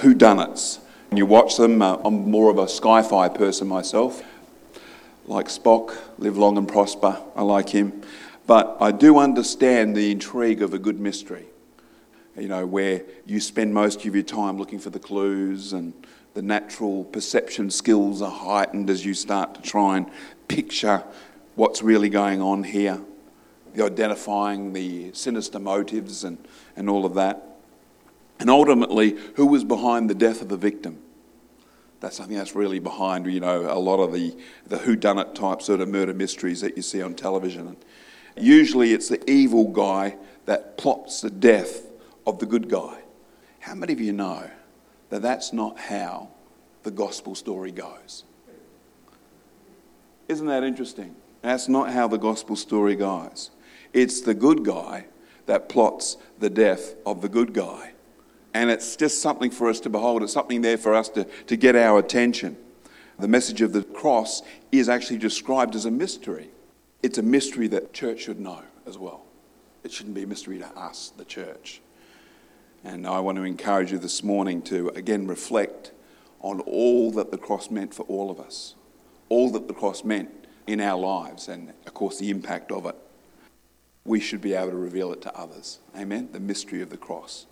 whodunits. And you watch them. Uh, I'm more of a sci-fi person myself. Like Spock, live long and prosper. I like him. But I do understand the intrigue of a good mystery. You know, where you spend most of your time looking for the clues and the natural perception skills are heightened as you start to try and picture what's really going on here, the identifying the sinister motives and, and all of that. And ultimately, who was behind the death of the victim? That's something that's really behind, you know, a lot of the, the whodunit type sort of murder mysteries that you see on television. And usually it's the evil guy that plots the death of the good guy. How many of you know that that's not how the gospel story goes? Isn't that interesting? That's not how the gospel story goes. It's the good guy that plots the death of the good guy. And it's just something for us to behold. It's something there for us to, to get our attention. The message of the cross is actually described as a mystery. It's a mystery that church should know as well. It shouldn't be a mystery to us, the church. And I want to encourage you this morning to again reflect on all that the cross meant for all of us, all that the cross meant in our lives, and of course the impact of it. We should be able to reveal it to others. Amen? The mystery of the cross.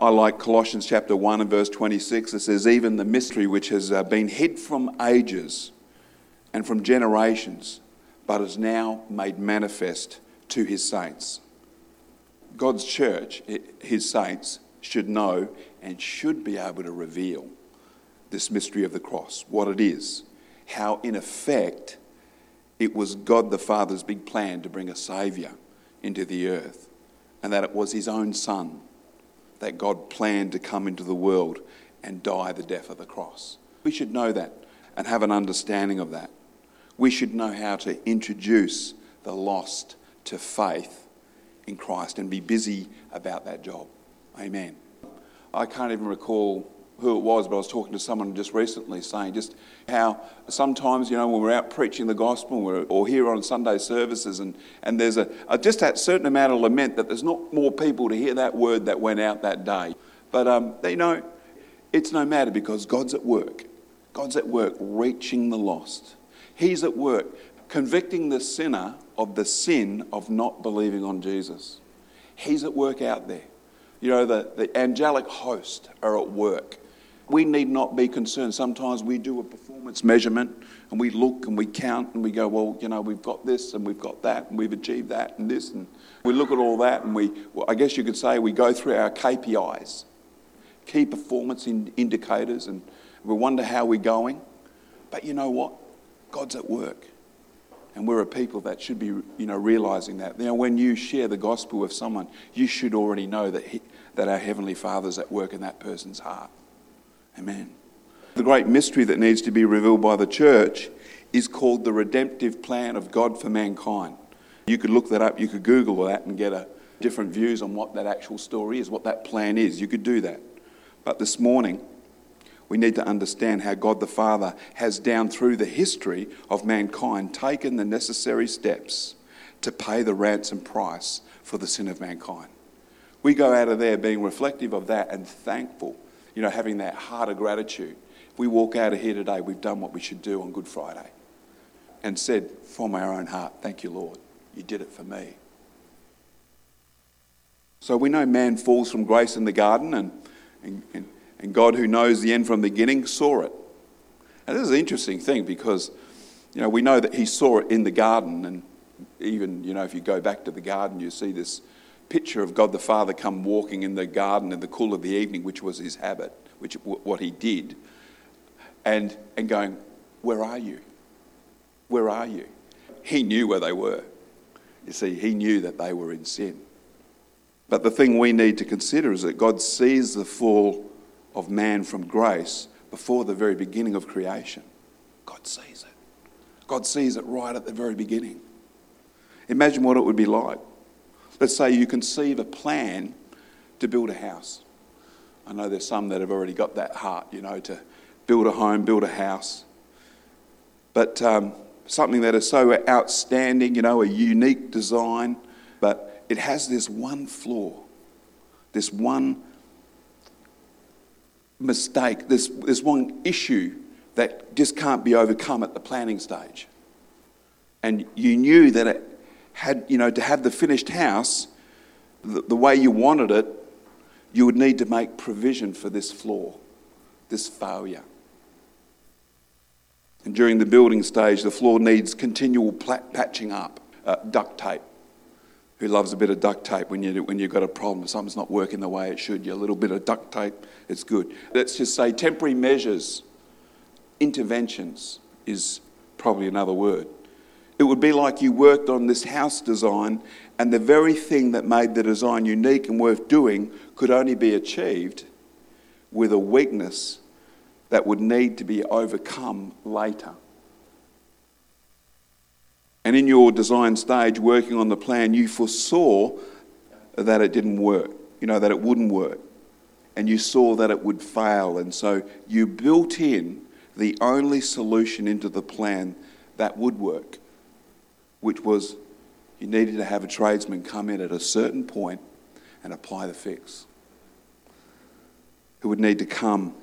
I like Colossians chapter 1 and verse 26. It says, Even the mystery which has uh, been hid from ages and from generations, but is now made manifest to his saints. God's church, his saints, should know and should be able to reveal this mystery of the cross, what it is, how, in effect, it was God the Father's big plan to bring a Saviour into the earth, and that it was His own Son that God planned to come into the world and die the death of the cross. We should know that and have an understanding of that. We should know how to introduce the lost to faith in Christ and be busy about that job. Amen. I can't even recall who it was, but I was talking to someone just recently saying just how sometimes, you know, when we're out preaching the gospel or here on Sunday services and, and there's a, a, just that certain amount of lament that there's not more people to hear that word that went out that day. But, um, you know, it's no matter because God's at work. God's at work reaching the lost. He's at work convicting the sinner of the sin of not believing on Jesus. He's at work out there. You know, the, the angelic host are at work. We need not be concerned. Sometimes we do a performance measurement and we look and we count and we go, well, you know, we've got this and we've got that and we've achieved that and this. And we look at all that and we, well, I guess you could say we go through our KPIs, key performance in indicators, and we wonder how we're going. But you know what? God's at work. And we're a people that should be, you know, realizing that. Now, when you share the gospel with someone, you should already know that, he, that our Heavenly Father's at work in that person's heart. Amen. The great mystery that needs to be revealed by the church is called the redemptive plan of God for mankind. You could look that up, you could Google that and get a, different views on what that actual story is, what that plan is. You could do that. But this morning, we need to understand how God the Father has, down through the history of mankind, taken the necessary steps to pay the ransom price for the sin of mankind. We go out of there being reflective of that and thankful, you know, having that heart of gratitude. We walk out of here today, we've done what we should do on Good Friday and said from our own heart, Thank you, Lord. You did it for me. So we know man falls from grace in the garden and, and, and and God, who knows the end from the beginning, saw it. And this is an interesting thing because, you know, we know that he saw it in the garden. And even, you know, if you go back to the garden, you see this picture of God the Father come walking in the garden in the cool of the evening, which was his habit, which what he did, and, and going, Where are you? Where are you? He knew where they were. You see, he knew that they were in sin. But the thing we need to consider is that God sees the fall of man from grace before the very beginning of creation. God sees it. God sees it right at the very beginning. Imagine what it would be like. Let's say you conceive a plan to build a house. I know there's some that have already got that heart, you know, to build a home, build a house. But um, something that is so outstanding, you know, a unique design, but it has this one flaw, this one mistake, this, there's one issue that just can't be overcome at the planning stage. And you knew that it had, you know, to have the finished house the, the way you wanted it, you would need to make provision for this flaw, this failure. And during the building stage, the floor needs continual patching up, uh, duct tape. Who loves a bit of duct tape when, you, when you've got a problem? Something's not working the way it should. You a little bit of duct tape, it's good. Let's just say temporary measures, interventions is probably another word. It would be like you worked on this house design, and the very thing that made the design unique and worth doing could only be achieved with a weakness that would need to be overcome later. And in your design stage, working on the plan, you foresaw that it didn't work, you know, that it wouldn't work. And you saw that it would fail. And so you built in the only solution into the plan that would work which was you needed to have a tradesman come in at a certain point and apply the fix. Who would need to come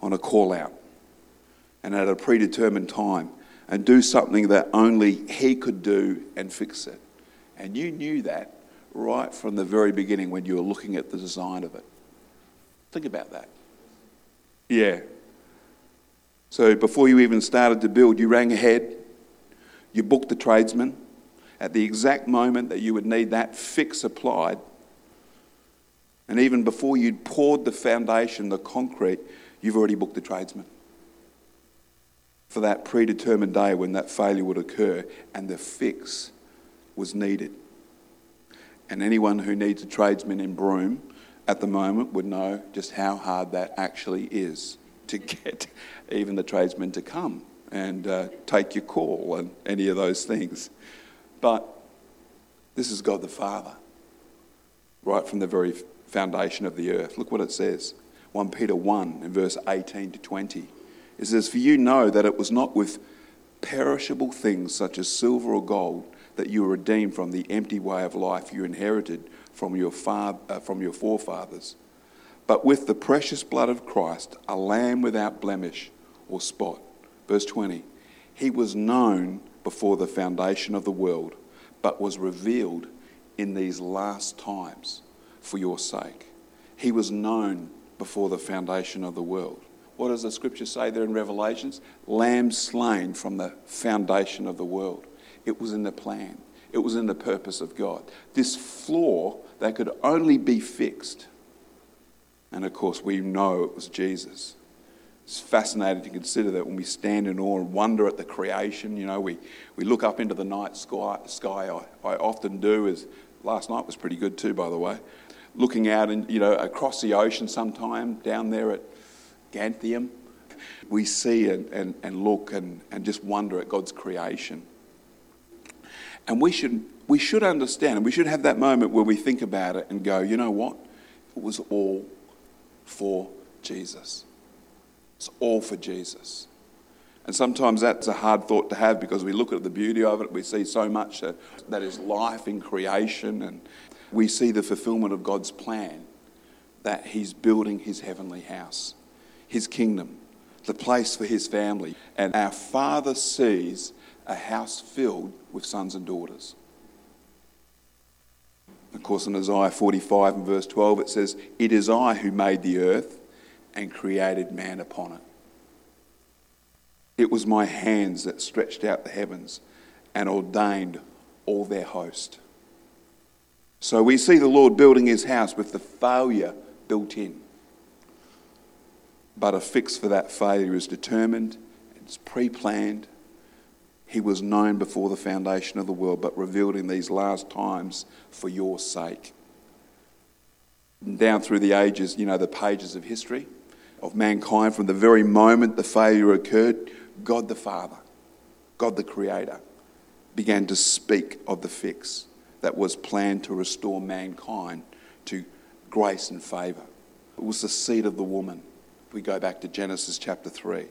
on a call out and at a predetermined time and do something that only he could do and fix it. And you knew that right from the very beginning when you were looking at the design of it. Think about that. Yeah. So before you even started to build, you rang ahead, you booked the tradesman, at the exact moment that you would need that fix applied. And even before you'd poured the foundation, the concrete, you've already booked the tradesman for that predetermined day when that failure would occur and the fix was needed. And anyone who needs a tradesman in Broome at the moment would know just how hard that actually is to get even the tradesman to come and uh, take your call and any of those things. But this is God the Father, right from the very foundation of the earth. Look what it says 1 Peter 1 in verse 18 to 20. It says, For you know that it was not with perishable things such as silver or gold that you were redeemed from the empty way of life you inherited from your, father, uh, from your forefathers, but with the precious blood of Christ, a lamb without blemish or spot. Verse 20. He was known before the foundation of the world, but was revealed in these last times for your sake. He was known before the foundation of the world. What does the scripture say there in Revelations? Lamb slain from the foundation of the world. It was in the plan, it was in the purpose of God. This flaw that could only be fixed. And of course, we know it was Jesus. It's fascinating to consider that when we stand in awe and wonder at the creation, you know, we, we look up into the night sky. sky I, I often do, as last night was pretty good too, by the way. Looking out and, you know, across the ocean sometime down there at Gantheaume, we see and, and, and look and, and just wonder at God's creation. And we should, we should understand, and we should have that moment where we think about it and go, you know what? It was all for Jesus. It's all for Jesus. And sometimes that's a hard thought to have because we look at the beauty of it, we see so much that, that is life in creation, and we see the fulfillment of God's plan that He's building His heavenly house, His kingdom, the place for His family. And our Father sees a house filled with sons and daughters. Of course, in Isaiah 45 and verse 12, it says, It is I who made the earth and created man upon it. It was my hands that stretched out the heavens and ordained all their host. So we see the Lord building his house with the failure built in. But a fix for that failure is determined, it's pre planned. He was known before the foundation of the world, but revealed in these last times for your sake. Down through the ages, you know, the pages of history, of mankind from the very moment the failure occurred, God the Father, God the Creator, began to speak of the fix that was planned to restore mankind to grace and favour. It was the seed of the woman. If we go back to Genesis chapter 3,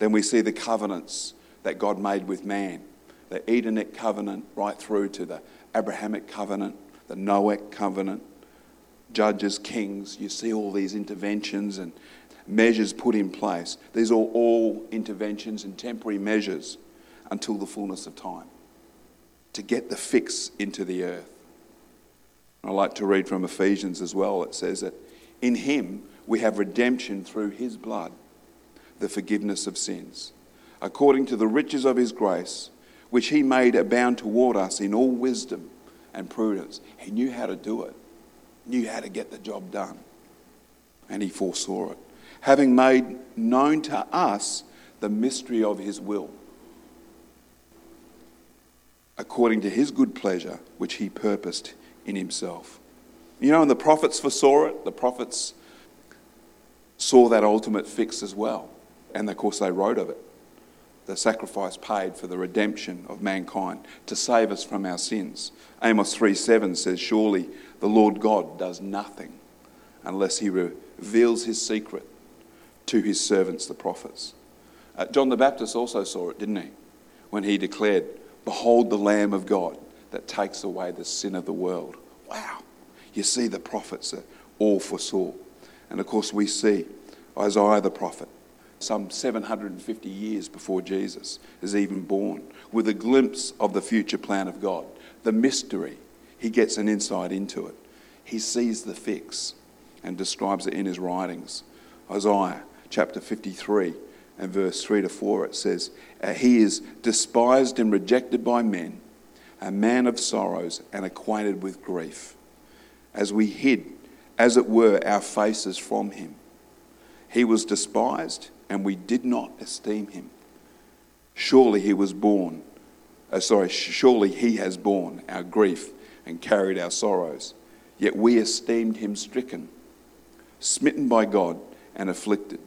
then we see the covenants that God made with man the Edenic covenant right through to the Abrahamic covenant, the Noahic covenant, judges, kings. You see all these interventions and measures put in place. These are all interventions and temporary measures until the fullness of time to get the fix into the earth. I like to read from Ephesians as well. It says that in him we have redemption through his blood, the forgiveness of sins, according to the riches of his grace, which he made abound toward us in all wisdom and prudence. He knew how to do it, knew how to get the job done, and he foresaw it, having made known to us the mystery of his will, according to his good pleasure, which he purposed in himself. You know, and the prophets foresaw it, the prophets saw that ultimate fix as well. And of course, they wrote of it. The sacrifice paid for the redemption of mankind to save us from our sins. Amos 3 7 says, Surely the Lord God does nothing unless he reveals his secret to his servants, the prophets. Uh, John the Baptist also saw it, didn't he? When he declared, Behold the Lamb of God that takes away the sin of the world. Wow. You see, the prophets all foresaw. And of course, we see Isaiah the prophet, some 750 years before Jesus is even born, with a glimpse of the future plan of God. The mystery, he gets an insight into it. He sees the fix and describes it in his writings. Isaiah chapter 53 and verse 3 to 4, it says, uh, He is despised and rejected by men, a man of sorrows and acquainted with grief. As we hid, as it were, our faces from him. He was despised, and we did not esteem him. Surely he was born, uh, sorry, surely he has borne our grief and carried our sorrows. Yet we esteemed him stricken, smitten by God, and afflicted.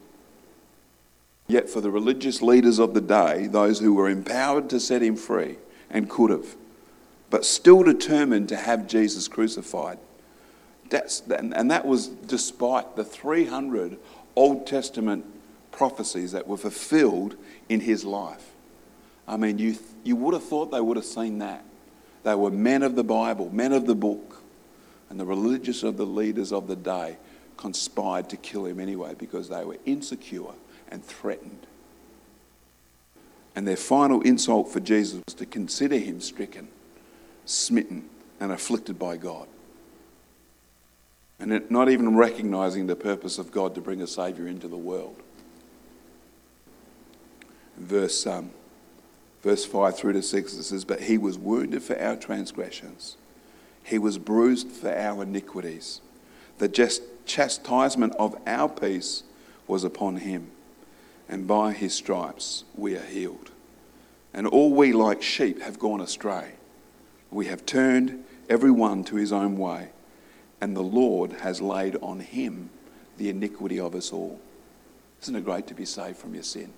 Yet for the religious leaders of the day, those who were empowered to set him free and could have, but still determined to have Jesus crucified, that's, and that was despite the 300 Old Testament prophecies that were fulfilled in his life. I mean, you, you would have thought they would have seen that. They were men of the Bible, men of the book. And the religious of the leaders of the day conspired to kill him anyway because they were insecure and threatened. And their final insult for Jesus was to consider him stricken, smitten, and afflicted by God. And not even recognizing the purpose of God to bring a Savior into the world. Verse, um, verse 5 through to 6 it says, But he was wounded for our transgressions, he was bruised for our iniquities. The just chastisement of our peace was upon him and by his stripes we are healed. And all we like sheep have gone astray. We have turned every one to his own way, and the Lord has laid on him the iniquity of us all. Isn't it great to be saved from your sin?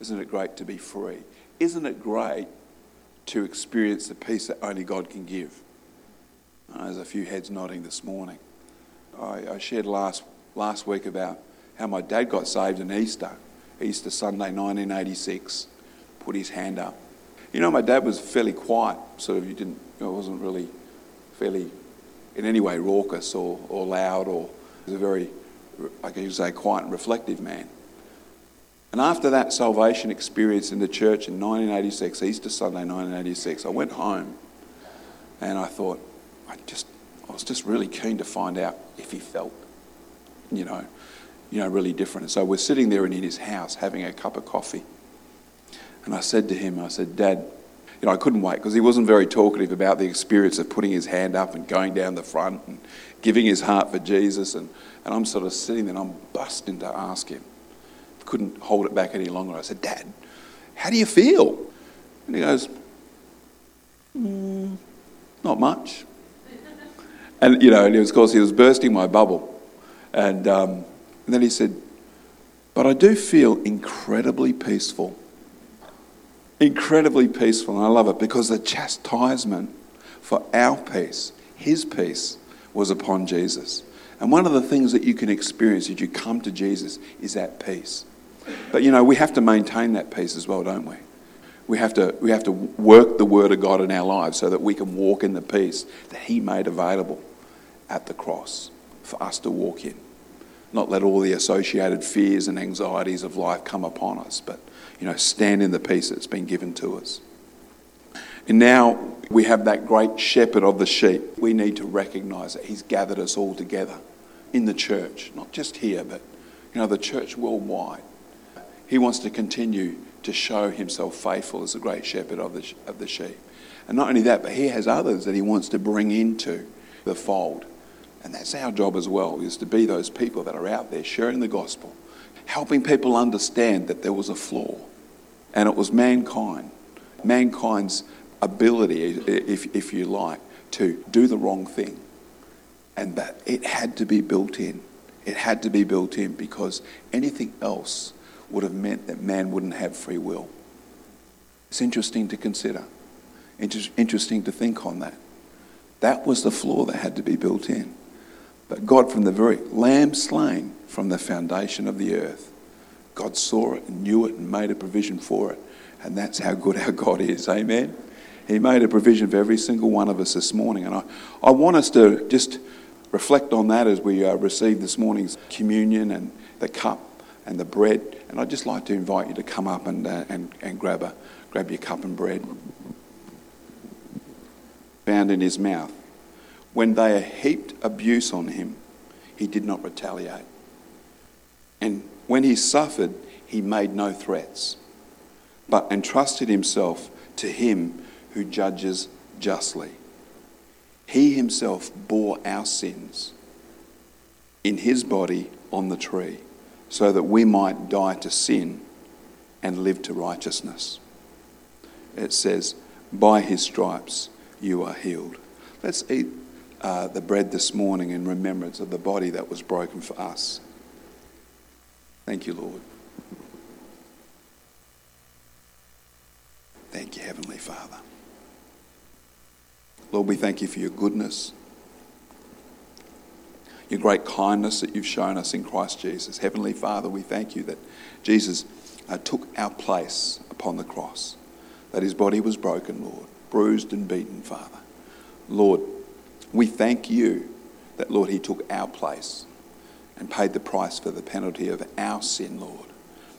Isn't it great to be free? Isn't it great to experience the peace that only God can give? Uh, there's a few heads nodding this morning. I, I shared last, last week about how my dad got saved in Easter, Easter Sunday 1986, put his hand up. You know, my dad was fairly quiet, sort of, he didn't, you know, wasn't really fairly in any way raucous or, or loud or he was a very, I guess say, quiet and reflective man. And after that salvation experience in the church in 1986, Easter Sunday 1986, I went home and I thought, I just, I was just really keen to find out if he felt, you know, you know, really different. And so we're sitting there in his house having a cup of coffee. And I said to him, I said, Dad, you know, I couldn't wait because he wasn't very talkative about the experience of putting his hand up and going down the front and giving his heart for Jesus. And, and I'm sort of sitting there and I'm busting to ask him. Couldn't hold it back any longer. I said, Dad, how do you feel? And he goes, mm, not much. And, you know, and of course, he was bursting my bubble. And, um, and then he said, But I do feel incredibly peaceful. Incredibly peaceful. And I love it because the chastisement for our peace, his peace, was upon Jesus. And one of the things that you can experience as you come to Jesus is that peace. But you know, we have to maintain that peace as well, don't we? We have to, we have to work the Word of God in our lives so that we can walk in the peace that He made available at the cross for us to walk in. Not let all the associated fears and anxieties of life come upon us, but, you know, stand in the peace that's been given to us. And now we have that great shepherd of the sheep. We need to recognize that he's gathered us all together in the church, not just here, but, you know, the church worldwide. He wants to continue to show himself faithful as the great shepherd of the, of the sheep. And not only that, but he has others that he wants to bring into the fold. And that's our job as well, is to be those people that are out there sharing the gospel, helping people understand that there was a flaw. And it was mankind, mankind's ability, if, if you like, to do the wrong thing. And that it had to be built in. It had to be built in because anything else would have meant that man wouldn't have free will. It's interesting to consider, Inter- interesting to think on that. That was the flaw that had to be built in. But God, from the very lamb slain from the foundation of the earth, God saw it and knew it and made a provision for it. And that's how good our God is. Amen. He made a provision for every single one of us this morning. And I, I want us to just reflect on that as we uh, receive this morning's communion and the cup and the bread. And I'd just like to invite you to come up and, uh, and, and grab, a, grab your cup and bread. Found in his mouth. When they heaped abuse on him, he did not retaliate. And when he suffered, he made no threats, but entrusted himself to him who judges justly. He himself bore our sins in his body on the tree so that we might die to sin and live to righteousness. It says, By his stripes you are healed. Let's eat uh, the bread this morning in remembrance of the body that was broken for us. Thank you, Lord. Thank you, Heavenly Father. Lord, we thank you for your goodness, your great kindness that you've shown us in Christ Jesus. Heavenly Father, we thank you that Jesus uh, took our place upon the cross, that his body was broken, Lord, bruised and beaten, Father. Lord, we thank you that, Lord, he took our place and paid the price for the penalty of our sin, Lord.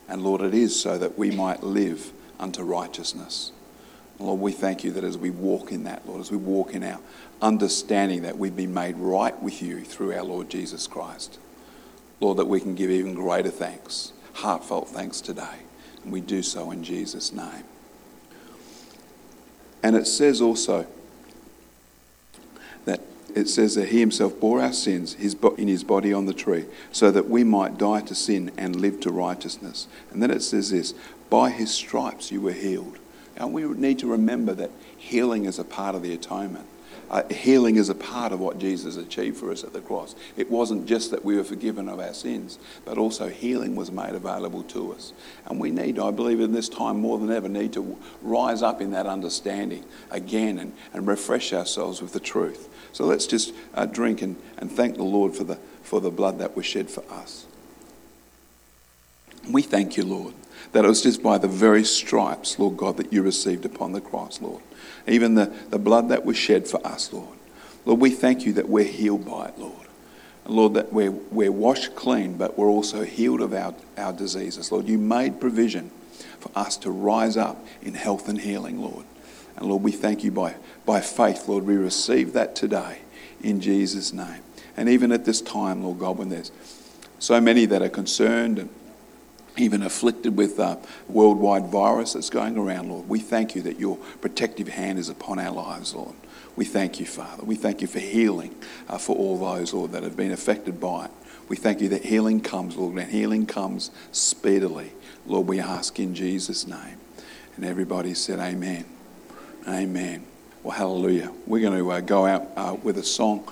And Lord, it is so that we might live unto righteousness. Lord, we thank you that as we walk in that, Lord, as we walk in our understanding that we've been made right with you through our Lord Jesus Christ, Lord, that we can give even greater thanks, heartfelt thanks today. And we do so in Jesus' name. And it says also it says that he himself bore our sins in his body on the tree so that we might die to sin and live to righteousness. And then it says this by his stripes you were healed. And we need to remember that healing is a part of the atonement. Uh, healing is a part of what Jesus achieved for us at the cross. It wasn't just that we were forgiven of our sins, but also healing was made available to us. And we need, I believe, in this time more than ever, need to rise up in that understanding again and, and refresh ourselves with the truth. So let's just uh, drink and, and thank the Lord for the, for the blood that was shed for us. We thank you, Lord that it was just by the very stripes, Lord God, that you received upon the cross, Lord. Even the, the blood that was shed for us, Lord. Lord, we thank you that we're healed by it, Lord. And Lord, that we're, we're washed clean, but we're also healed of our, our diseases. Lord, you made provision for us to rise up in health and healing, Lord. And Lord, we thank you by, by faith, Lord. We receive that today in Jesus' name. And even at this time, Lord God, when there's so many that are concerned and even afflicted with a worldwide virus that's going around, Lord. We thank you that your protective hand is upon our lives, Lord. We thank you, Father. We thank you for healing uh, for all those, Lord, that have been affected by it. We thank you that healing comes, Lord, and healing comes speedily. Lord, we ask in Jesus' name. And everybody said, Amen. Amen. Well, hallelujah. We're going to uh, go out uh, with a song